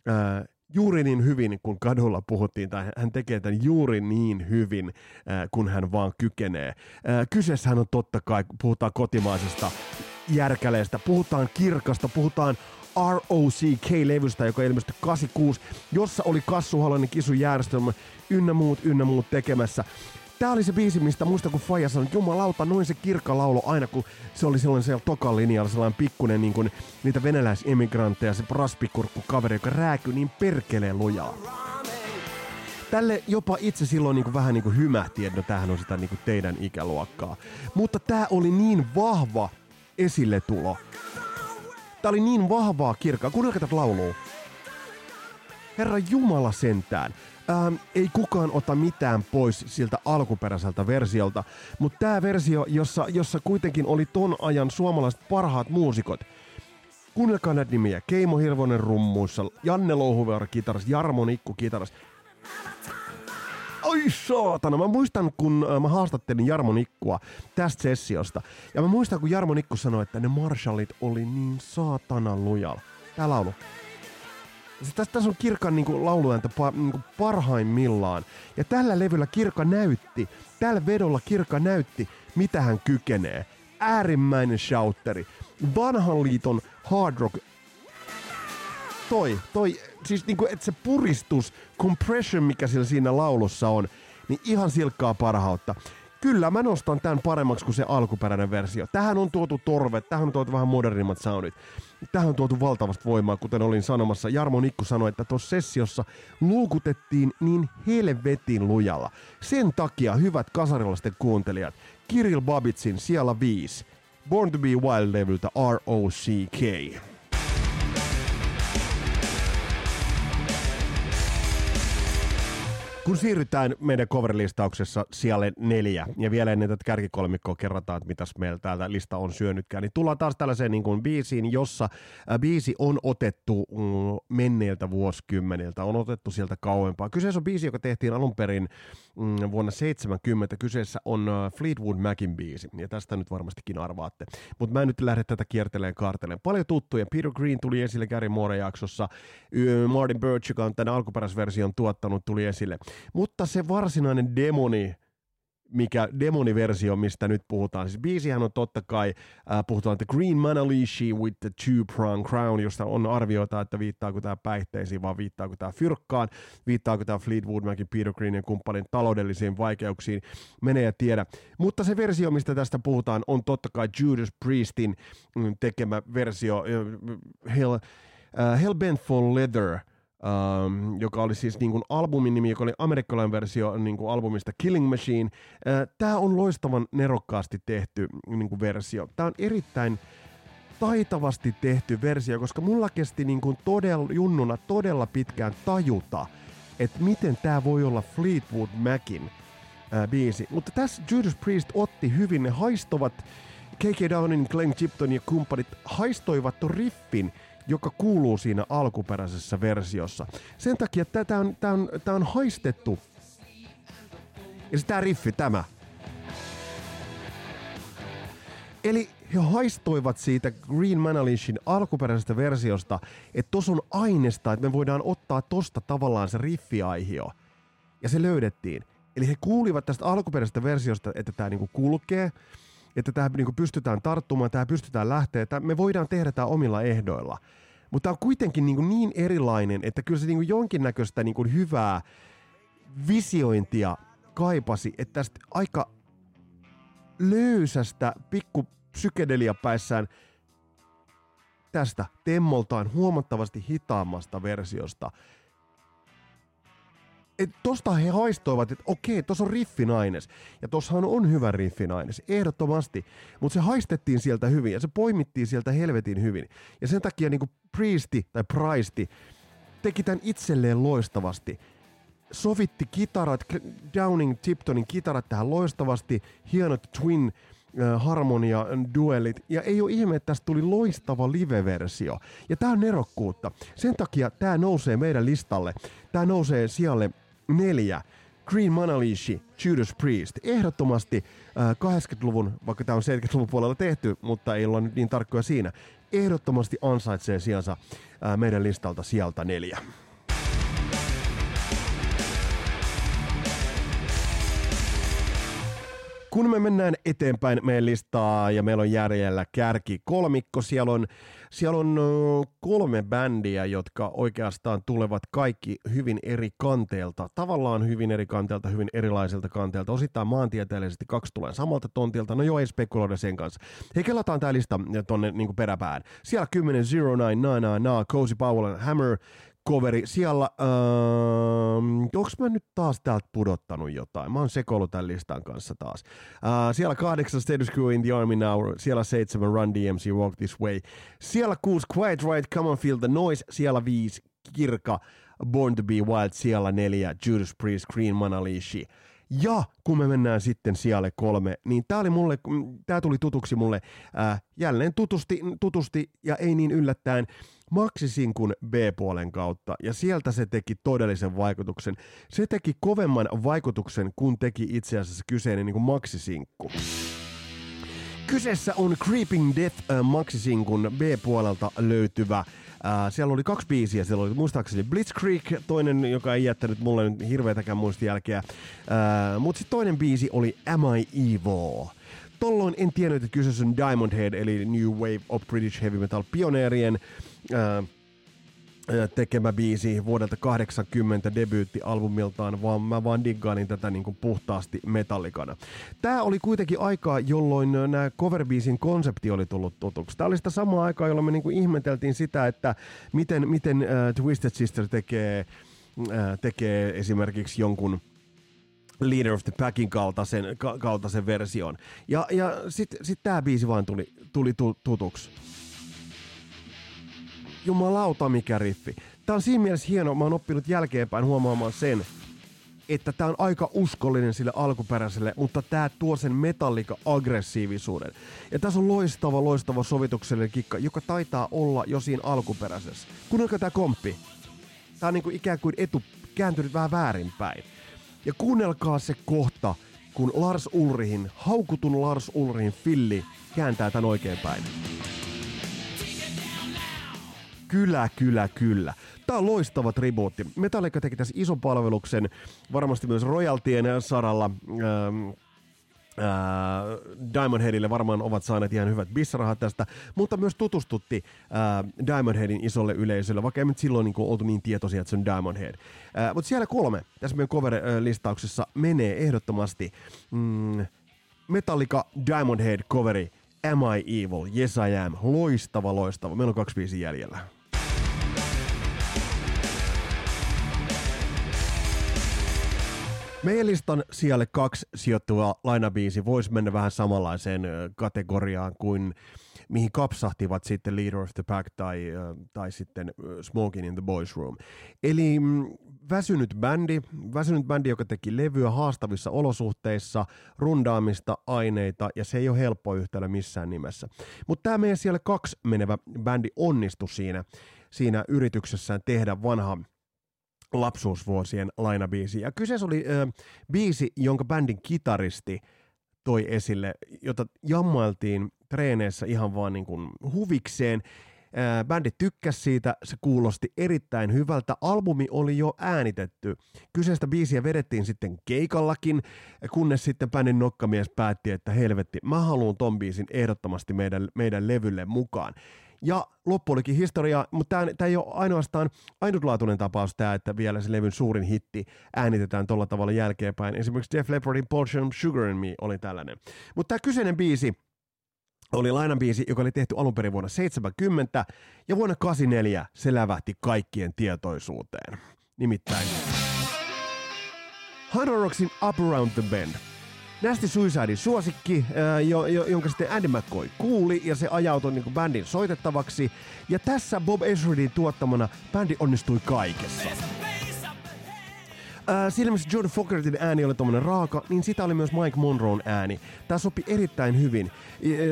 äh, juuri niin hyvin, kun kadulla puhuttiin, tai hän tekee tämän juuri niin hyvin, äh, kun hän vaan kykenee. Äh, kyseessähän on totta kai, puhutaan kotimaisesta järkäleestä, puhutaan kirkasta, puhutaan ROCK-levystä, joka ilmestyi 86, jossa oli Kassu Halonen Kisu järjestelmä ynnä muut, ynnä muut tekemässä. Tää oli se biisi, mistä muista kun Faija sanoi, jumalauta, noin se kirkka laulo aina, kun se oli silloin siellä tokan linjalla, sellainen pikkunen niin kuin, niitä venäläisemigranteja, se praspikurkku kaveri, joka rääkyi niin perkeleen lujaa. Tälle jopa itse silloin niin kuin vähän niin kuin hymähti, että no tämähän on sitä niin kuin teidän ikäluokkaa. Mutta tämä oli niin vahva esille tulo. Tää oli niin vahvaa kirkkaa. Kuunnelkaa tätä laulua. Herra Jumala sentään ähm, ei kukaan ota mitään pois siltä alkuperäiseltä versiolta, mutta tämä versio, jossa, jossa kuitenkin oli ton ajan suomalaiset parhaat muusikot, Kuunnelkaa näitä nimiä. Keimo Hirvonen rummuissa, Janne Louhuvaara kitaras, Jarmo Nikku kitaras. Oi saatana, mä muistan kun äh, mä haastattelin Jarmo Nikkua tästä sessiosta. Ja mä muistan kun Jarmo Nikku sanoi, että ne Marshallit oli niin saatana lujalla. Tää laulu. Tässä, tässä on Kirkan niin lauluääntä pa, niin parhaimmillaan. Ja tällä levyllä Kirka näytti, tällä vedolla Kirka näytti, mitä hän kykenee. Äärimmäinen shouteri. Vanhan liiton hard rock toi, toi, siis niinku, että se puristus, compression, mikä sillä siinä laulussa on, niin ihan silkkaa parhautta. Kyllä, mä nostan tämän paremmaksi kuin se alkuperäinen versio. Tähän on tuotu torvet, tähän on tuotu vähän modernimmat soundit. Tähän on tuotu valtavasti voimaa, kuten olin sanomassa. Jarmo Nikku sanoi, että tuossa sessiossa luukutettiin niin helvetin lujalla. Sen takia, hyvät kasarilaisten kuuntelijat, Kirill Babitsin siellä 5. Born to be Wild-levyltä R.O.C.K. Kun siirrytään meidän cover-listauksessa siellä neljä, ja vielä ennen tätä kärkikolmikkoa kerrataan, että mitäs meillä täältä lista on syönytkään, niin tullaan taas tällaiseen niin kuin biisiin, jossa ää, biisi on otettu mm, menneiltä vuosikymmeniltä, on otettu sieltä kauempaa. Kyseessä on biisi, joka tehtiin alun perin mm, vuonna 70. Kyseessä on uh, Fleetwood Macin biisi, ja tästä nyt varmastikin arvaatte. Mutta mä en nyt lähde tätä kierteleen kaarteleen. Paljon tuttuja. Peter Green tuli esille Gary Moore-jaksossa. Martin Birch, joka on tämän alkuperäisversion tuottanut, tuli esille. Mutta se varsinainen demoni, mikä demoniversio, mistä nyt puhutaan. Siis biisihän on totta kai, äh, puhutaan The Green Manalishi with the Two-Prong Crown, josta on arvioita, että viittaako tämä päihteisiin, vai viittaako tämä fyrkkaan, viittaako tämä Fleetwood Macin, Peter Greenin kumppanin taloudellisiin vaikeuksiin, menee ja tiedä. Mutta se versio, mistä tästä puhutaan, on totta kai Judas Priestin tekemä versio, uh, Hell, uh, Hellbent for Leather, Um, joka oli siis niin kuin albumin nimi, joka oli amerikkalainen versio niin kuin albumista Killing Machine. Uh, Tämä on loistavan nerokkaasti tehty niin kuin versio. Tämä on erittäin taitavasti tehty versio, koska mulla kesti niin kuin todella, junnuna todella pitkään tajuta, että miten tämä voi olla Fleetwood Macin uh, biisi. Mutta tässä Judas Priest otti hyvin, ne haistovat, K.K. Downin, Glenn Tipton ja kumppanit haistoivat riffin, joka kuuluu siinä alkuperäisessä versiossa. Sen takia tämä on, tää on, tää on haistettu. Ja tää riffi, tämä. Eli he haistoivat siitä Green Manalishin alkuperäisestä versiosta, että tos on aineesta, että me voidaan ottaa tosta tavallaan se riffiaihio. Ja se löydettiin. Eli he kuulivat tästä alkuperäisestä versiosta, että tämä niinku kulkee, että tämä niinku pystytään tarttumaan, tämä pystytään lähteä, että me voidaan tehdä tämä omilla ehdoilla. Mutta tämä on kuitenkin niinku niin erilainen, että kyllä se niinku jonkinnäköistä niinku hyvää visiointia kaipasi, että tästä aika löysästä pikku psykedeliapäissään tästä temmoltaan huomattavasti hitaammasta versiosta – et tosta he haistoivat, että okei, tuossa on riffinaines. Ja tossahan on hyvä riffinaines, ehdottomasti. Mutta se haistettiin sieltä hyvin ja se poimittiin sieltä helvetin hyvin. Ja sen takia niinku Priesti tai Priesti teki tämän itselleen loistavasti. Sovitti kitarat, Downing Tiptonin kitarat tähän loistavasti, hienot twin harmonia, duelit, ja ei ole ihme, että tästä tuli loistava live-versio. Ja tämä on nerokkuutta. Sen takia tämä nousee meidän listalle. Tämä nousee sijalle neljä. Green Manalishi, Judas Priest. Ehdottomasti äh, 80-luvun, vaikka tämä on 70-luvun puolella tehty, mutta ei olla nyt niin tarkkoja siinä, ehdottomasti ansaitsee sijansa äh, meidän listalta sieltä neljä. Kun me mennään eteenpäin meidän listaa ja meillä on järjellä kärki kolmikko, siellä on, siellä on kolme bändiä, jotka oikeastaan tulevat kaikki hyvin eri kanteelta. Tavallaan hyvin eri kanteelta, hyvin erilaiselta kanteelta. Osittain maantieteellisesti kaksi tulee samalta tontilta. No joo, ei spekuloida sen kanssa. Hei, kelataan tää lista tonne niin peräpään. Siellä 10 Zero Nine, Nine, Nine, Cozy Powell Hammer, coveri. Siellä, öö, onks mä nyt taas täältä pudottanut jotain? Mä oon sekoillut tämän listan kanssa taas. Öö, siellä kahdeksan Status Quo in the Army Now, siellä seitsemän Run DMC Walk This Way. Siellä kuusi Quiet Right, Come on Feel the Noise, siellä viisi Kirka, Born to be Wild, siellä neljä Judas Priest, Green Manalishi. Ja kun me mennään sitten sijalle kolme, niin tämä oli mulle, tää tuli tutuksi mulle äh, jälleen tutusti, tutusti ja ei niin yllättäen Maxisinkun B-puolen kautta, ja sieltä se teki todellisen vaikutuksen. Se teki kovemman vaikutuksen, kun teki itse asiassa kyseinen niin kuin Maxisinkku. Kyseessä on Creeping Death äh, Maxisinkun B-puolelta löytyvä Uh, siellä oli kaksi biisiä, siellä oli muistaakseni Blitzkrieg, toinen, joka ei jättänyt mulle nyt hirveätäkään muistijälkeä, uh, mutta sitten toinen biisi oli Am I Evil? Tolloin en tiennyt, että kyseessä on Diamond Head, eli New Wave of British Heavy Metal pioneerien ää, tekemä biisi vuodelta 80 debyyttialbumiltaan, vaan mä vaan diggailin tätä niin kuin puhtaasti metallikana. Tämä oli kuitenkin aikaa, jolloin nämä coverbiisin konsepti oli tullut tutuksi. Tämä oli sitä samaa aikaa, jolloin me niin kuin ihmeteltiin sitä, että miten, miten uh, Twisted Sister tekee, uh, tekee esimerkiksi jonkun Leader of the Packin kaltaisen, ka, kaltaisen version. Ja, ja sitten sit tämä biisi vaan tuli, tuli tutuksi. Jumalauta mikä riffi. Tää on siinä mielessä hieno, mä oon oppinut jälkeenpäin huomaamaan sen, että tämä on aika uskollinen sille alkuperäiselle, mutta tämä tuo sen metallika-aggressiivisuuden. Ja tässä on loistava, loistava sovituksellinen kikka, joka taitaa olla jo siinä alkuperäisessä. Kuunnelkaa tämä komppi. Tämä on niinku ikään kuin etu kääntynyt vähän väärinpäin. Ja kuunnelkaa se kohta, kun Lars Ulrihin, haukutun Lars Ulrihin filli kääntää tämän oikeinpäin. Kyllä, kyllä, kyllä. Tämä on loistava tribuutti. Metallica teki tässä ison palveluksen, varmasti myös royaltien saralla. Ähm, Diamond Headille varmaan ovat saaneet ihan hyvät bissarahat tästä, mutta myös tutustutti äh, Diamond Headin isolle yleisölle, vaikka nyt silloin niin oltu niin tietoisia, että se on Diamond Head. Äh, mutta siellä kolme tässä meidän cover-listauksessa menee ehdottomasti mm, Metallica Diamond Head coveri Am I Evil? Yes I Am. Loistava, loistava. Meillä on kaksi biisiä jäljellä. Meidän listan sijalle kaksi sijoittuva lainabiisi voisi mennä vähän samanlaiseen kategoriaan kuin mihin kapsahtivat sitten Leader of the Pack tai, tai sitten Smoking in the Boys Room. Eli mm, väsynyt bändi, väsynyt bändi, joka teki levyä haastavissa olosuhteissa, rundaamista, aineita, ja se ei ole helppo yhtälö missään nimessä. Mutta tämä meidän siellä kaksi menevä bändi onnistui siinä, siinä yrityksessään tehdä vanha lapsuusvuosien lainabiisi. Ja kyseessä oli äh, biisi, jonka bändin kitaristi toi esille, jota jammailtiin treeneissä ihan vaan niin kuin huvikseen. Äh, bändi tykkäsi siitä, se kuulosti erittäin hyvältä. Albumi oli jo äänitetty. Kyseistä biisiä vedettiin sitten keikallakin, kunnes sitten bändin nokkamies päätti, että helvetti, mä haluan ton biisin ehdottomasti meidän, meidän levylle mukaan. Ja loppu olikin historia, mutta tämä ei ole ainoastaan ainutlaatuinen tapaus tämä, että vielä se levyn suurin hitti äänitetään tuolla tavalla jälkeenpäin. Esimerkiksi Jeff Leppardin Portion Sugar and Me oli tällainen. Mutta tämä kyseinen biisi oli lainan biisi, joka oli tehty alun perin vuonna 70 ja vuonna 84 se lävähti kaikkien tietoisuuteen. Nimittäin Rocksin Up Around the Bend – Nasty Suicidin suosikki, jo, jo, jonka sitten Andy McCoy kuuli ja se ajautui niin bändin soitettavaksi. Ja tässä Bob Ezridin tuottamana bändi onnistui kaikessa. Äh, siinä missä John Fogertin ääni oli tuommoinen raaka, niin sitä oli myös Mike Monroon ääni. Tämä sopi erittäin hyvin.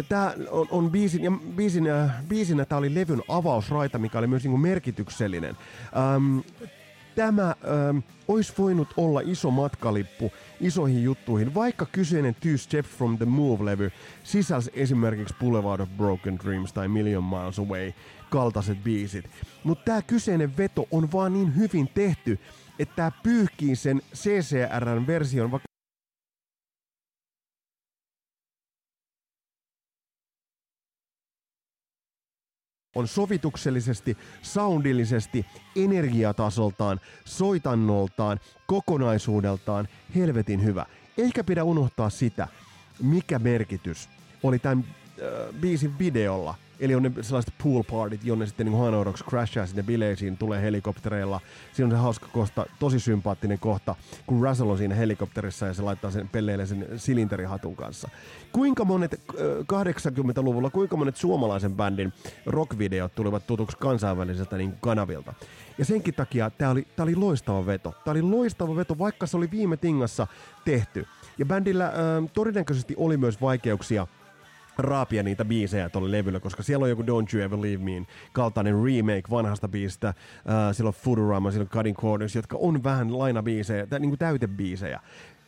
Tämä on, on biisin, ja biisin, äh, biisinä tämä oli levyn avausraita, mikä oli myös niin merkityksellinen. Ähm, tämä ähm, olisi voinut olla iso matkalippu isoihin juttuihin, vaikka kyseinen Two Steps from the Move-levy sisälsi esimerkiksi Boulevard of Broken Dreams tai Million Miles Away kaltaiset biisit. Mutta tämä kyseinen veto on vaan niin hyvin tehty, että tämä pyyhkii sen CCRn version, on sovituksellisesti, soundillisesti, energiatasoltaan, soitannoltaan, kokonaisuudeltaan helvetin hyvä. Eikä pidä unohtaa sitä, mikä merkitys oli tämän äh, biisin videolla – Eli on ne sellaiset pool partit, jonne sitten niin Hanoi Rocks crashaa sinne bileisiin, tulee helikoptereilla. Siinä on se hauska kohta, tosi sympaattinen kohta, kun Russell on siinä helikopterissa ja se laittaa sen pelleille sen silinterihatun kanssa. Kuinka monet 80-luvulla, kuinka monet suomalaisen bändin rockvideot tulivat tutuksi kansainväliseltä niin kanavilta. Ja senkin takia tämä oli, oli loistava veto. Tämä oli loistava veto, vaikka se oli viime tingassa tehty. Ja bändillä äh, todennäköisesti oli myös vaikeuksia – raapia niitä biisejä tuolle levylle, koska siellä on joku Don't You Ever Leave Me kaltainen remake vanhasta biisistä, uh, siellä on Futurama, siellä on Cutting Corners, jotka on vähän lainabiisejä, tä, niin kuin täytebiisejä.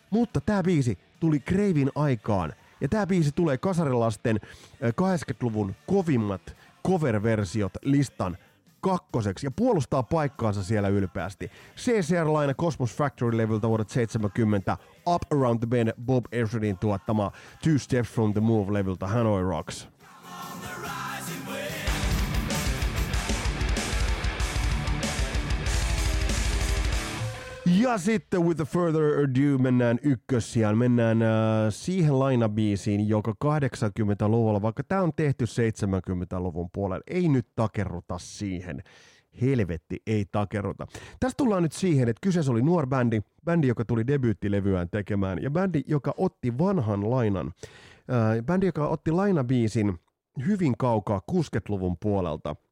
Mutta tämä biisi tuli Kreivin aikaan, ja tämä biisi tulee kasarilasten 80-luvun kovimmat cover-versiot listan kakkoseksi ja puolustaa paikkaansa siellä ylpeästi. CCR-laina Cosmos Factory-levyltä vuodet 70 Up Around the Bend Bob Ezrin tuottama Two Steps from the Move-levyltä Hanoi Rocks. Ja sitten with the further ado mennään ykkössiaan, mennään äh, siihen lainabiisiin, joka 80-luvulla, vaikka tämä on tehty 70-luvun puolella, ei nyt takerruta siihen. Helvetti ei takerota. Tästä tullaan nyt siihen, että kyseessä oli nuor bändi, bändi, joka tuli debyyttilevyään tekemään, ja bändi, joka otti vanhan lainan, ää, bändi, joka otti lainabiisin hyvin kaukaa 60-luvun puolelta –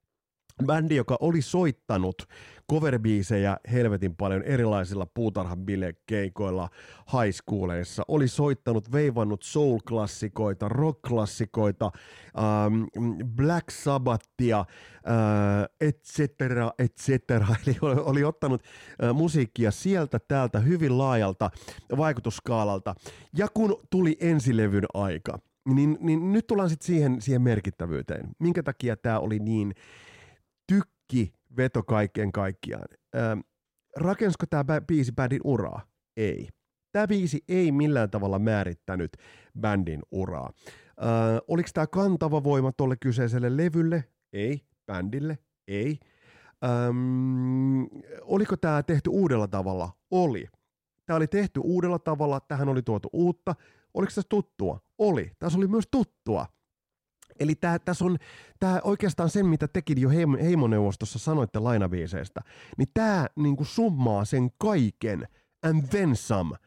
bändi, joka oli soittanut coverbiisejä helvetin paljon erilaisilla puutarhabilekeikoilla high schooleissa, oli soittanut, veivannut soul-klassikoita, rock-klassikoita, ähm, Black Sabbathia, äh, et cetera, et cetera. Eli oli, oli ottanut äh, musiikkia sieltä täältä hyvin laajalta vaikutusskaalalta. Ja kun tuli ensilevyn aika, niin, niin nyt tullaan sitten siihen, siihen merkittävyyteen. Minkä takia tämä oli niin tykki veto kaiken kaikkiaan. Ähm, rakensiko tämä biisi bändin uraa? Ei. Tämä biisi ei millään tavalla määrittänyt bändin uraa. Äh, oliko tämä kantava voima tuolle kyseiselle levylle? Ei. Bändille? Ei. Ähm, oliko tämä tehty uudella tavalla? Oli. Tämä oli tehty uudella tavalla, tähän oli tuotu uutta. Oliko tässä tuttua? Oli. Tässä oli myös tuttua. Eli tää, tässä on tää oikeastaan sen, mitä tekin jo heimoneuvostossa sanoitte lainabiiseistä, niin tämä niinku summaa sen kaiken and then some.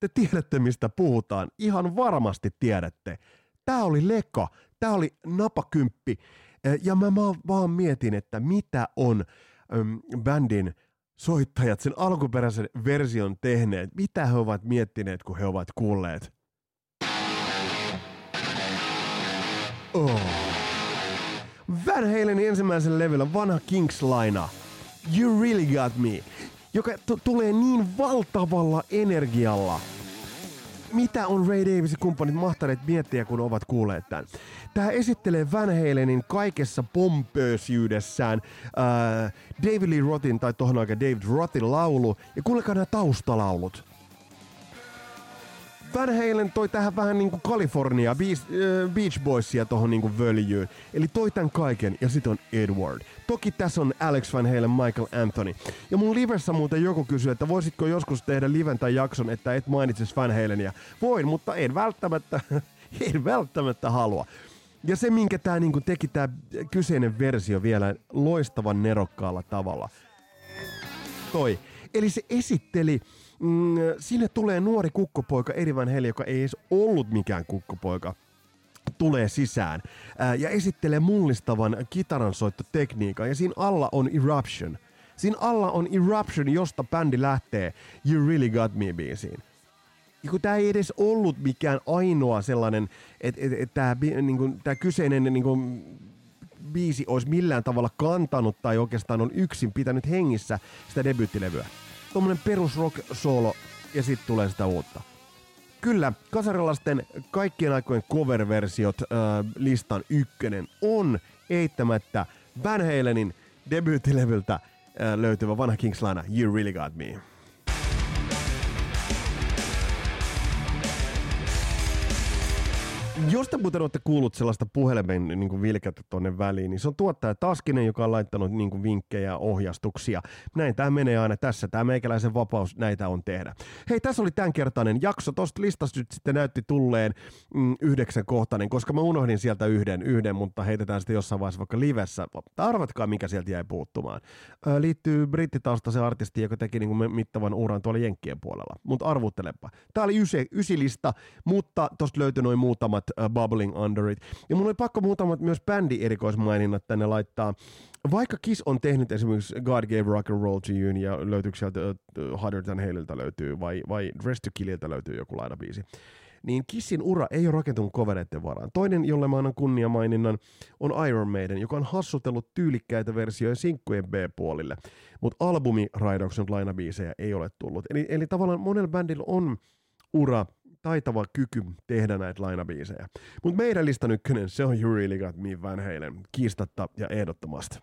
Te tiedätte, mistä puhutaan. Ihan varmasti tiedätte. Tämä oli leka, tämä oli napakymppi. Ja mä vaan mietin, että mitä on äm, bändin soittajat sen alkuperäisen version tehneet. Mitä he ovat miettineet, kun he ovat kuulleet Oh. Van Halenin ensimmäisen levyllä vanha Kings-laina You Really Got Me, joka t- tulee niin valtavalla energialla. Mitä on Ray Davis ja kumppanit mahtaneet miettiä, kun ovat kuulleet tämän? Tämä esittelee Van Halenin kaikessa pompöösyydessään äh, David Lee Rothin tai tohon aikaan David Rothin laulu. Ja kuulekaa nämä taustalaulut. Van Halen toi tähän vähän niinku California Beach, äh, Beach Boysia tohon niinku völjyyn. Eli toi tän kaiken ja sit on Edward. Toki tässä on Alex Van Halen, Michael Anthony. Ja mun livessä muuten joku kysyy, että voisitko joskus tehdä liven tai jakson, että et mainitsis Van Halenia. Voin, mutta en välttämättä, en välttämättä halua. Ja se, minkä tää niinku teki tää kyseinen versio vielä loistavan nerokkaalla tavalla. Toi. Eli se esitteli mm, sinne tulee nuori kukkopoika Erivan Heli, joka ei edes ollut mikään kukkopoika tulee sisään ää, ja esittelee mullistavan kitaransoittotekniikan ja siinä alla on Eruption. Siinä alla on Eruption, josta bändi lähtee You Really Got Me biisiin. Ja kun tämä ei edes ollut mikään ainoa sellainen, että et, et, tämä niinku, kyseinen niinku, biisi olisi millään tavalla kantanut tai oikeastaan on yksin pitänyt hengissä sitä debyyttilevyä tuommoinen perus rock solo ja sitten tulee sitä uutta. Kyllä, kasarilaisten kaikkien aikojen cover-versiot äh, listan ykkönen on eittämättä Van Halenin debyyttilevyltä äh, löytyvä vanha Kingslana You Really Got Me. Jos te muuten olette kuullut sellaista puhelimen niin kuin tuonne väliin, niin se on tuottaja Taskinen, joka on laittanut niin kuin vinkkejä ja ohjastuksia. Näin tämä menee aina tässä. Tämä meikäläisen vapaus näitä on tehdä. Hei, tässä oli tämänkertainen jakso. Tuosta listasta nyt sitten näytti tulleen mm, yhdeksän kohtainen, koska mä unohdin sieltä yhden, yhden, mutta heitetään sitten jossain vaiheessa vaikka livessä. Arvatkaa, mikä sieltä jäi puuttumaan. Ö, liittyy brittitaustaisen artisti, joka teki niin kuin mittavan uran tuolla Jenkkien puolella. Mutta arvuttelepa. Tämä oli ysi, ysilista, mutta tuosta löytyi noin muutamat uh, Bubbling Under It. Ja mun oli pakko muutamat myös bändi-erikoismaininnat tänne laittaa. Vaikka Kiss on tehnyt esimerkiksi God Gave Rock and Roll to You, ja löytyykö sieltä uh, Harder Than Haleilta löytyy, vai, vai Dress to Killiltä löytyy joku lainabiisi, niin Kissin ura ei ole rakentunut kovereiden varaan. Toinen, jolle mä annan kunniamaininnan, on Iron Maiden, joka on hassutellut tyylikkäitä versioita sinkkujen B-puolille, mutta albumi-raidauksen lainabiisejä ei ole tullut. Eli, eli tavallaan monella bändillä on ura taitava kyky tehdä näitä lainabiisejä. Mutta meidän listan ykkönen, se on You Really Got Me Van Halen, kiistatta ja ehdottomasti.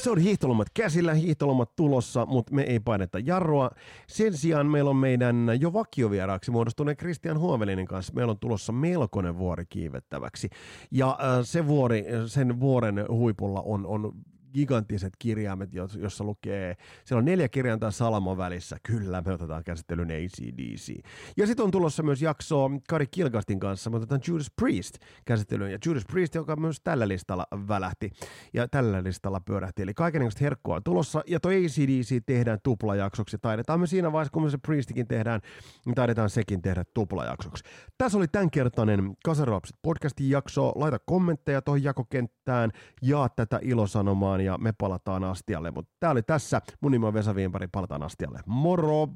Se on hiihtolomat käsillä, hiihtolomat tulossa, mutta me ei paineta jarrua. Sen sijaan meillä on meidän jo vakiovieraaksi muodostuneen Christian Huovelinen kanssa. Meillä on tulossa melkoinen vuori kiivettäväksi. Ja äh, se vuori, sen vuoren huipulla on, on giganttiset kirjaimet, jossa lukee, siellä on neljä kirjainta Salamon välissä, kyllä me otetaan käsittelyyn ACDC. Ja sitten on tulossa myös jakso Kari Kilgastin kanssa, me otetaan Judas Priest käsittelyyn, ja Judas Priest, joka myös tällä listalla välähti, ja tällä listalla pyörähti, eli kaikenlaista herkkua on tulossa, ja tuo ACDC tehdään tuplajaksoksi, taidetaan me siinä vaiheessa, kun me se Priestikin tehdään, niin taidetaan sekin tehdä tuplajaksoksi. Tässä oli tämänkertainen Kasaropsit podcastin jakso, laita kommentteja tuohon jakokenttään, jaa tätä ilosanomaan ja me palataan astialle. Mutta tää oli tässä. Mun nimi on Vesa Viempari, palataan astialle. Moro!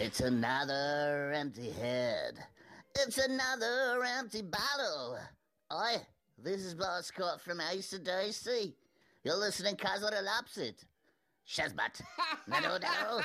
It's another empty head. It's another empty bottle. Oi, this is Blas Scott from ACDC. You're listening Kazar Lapsit. Shazbat. no, no, no.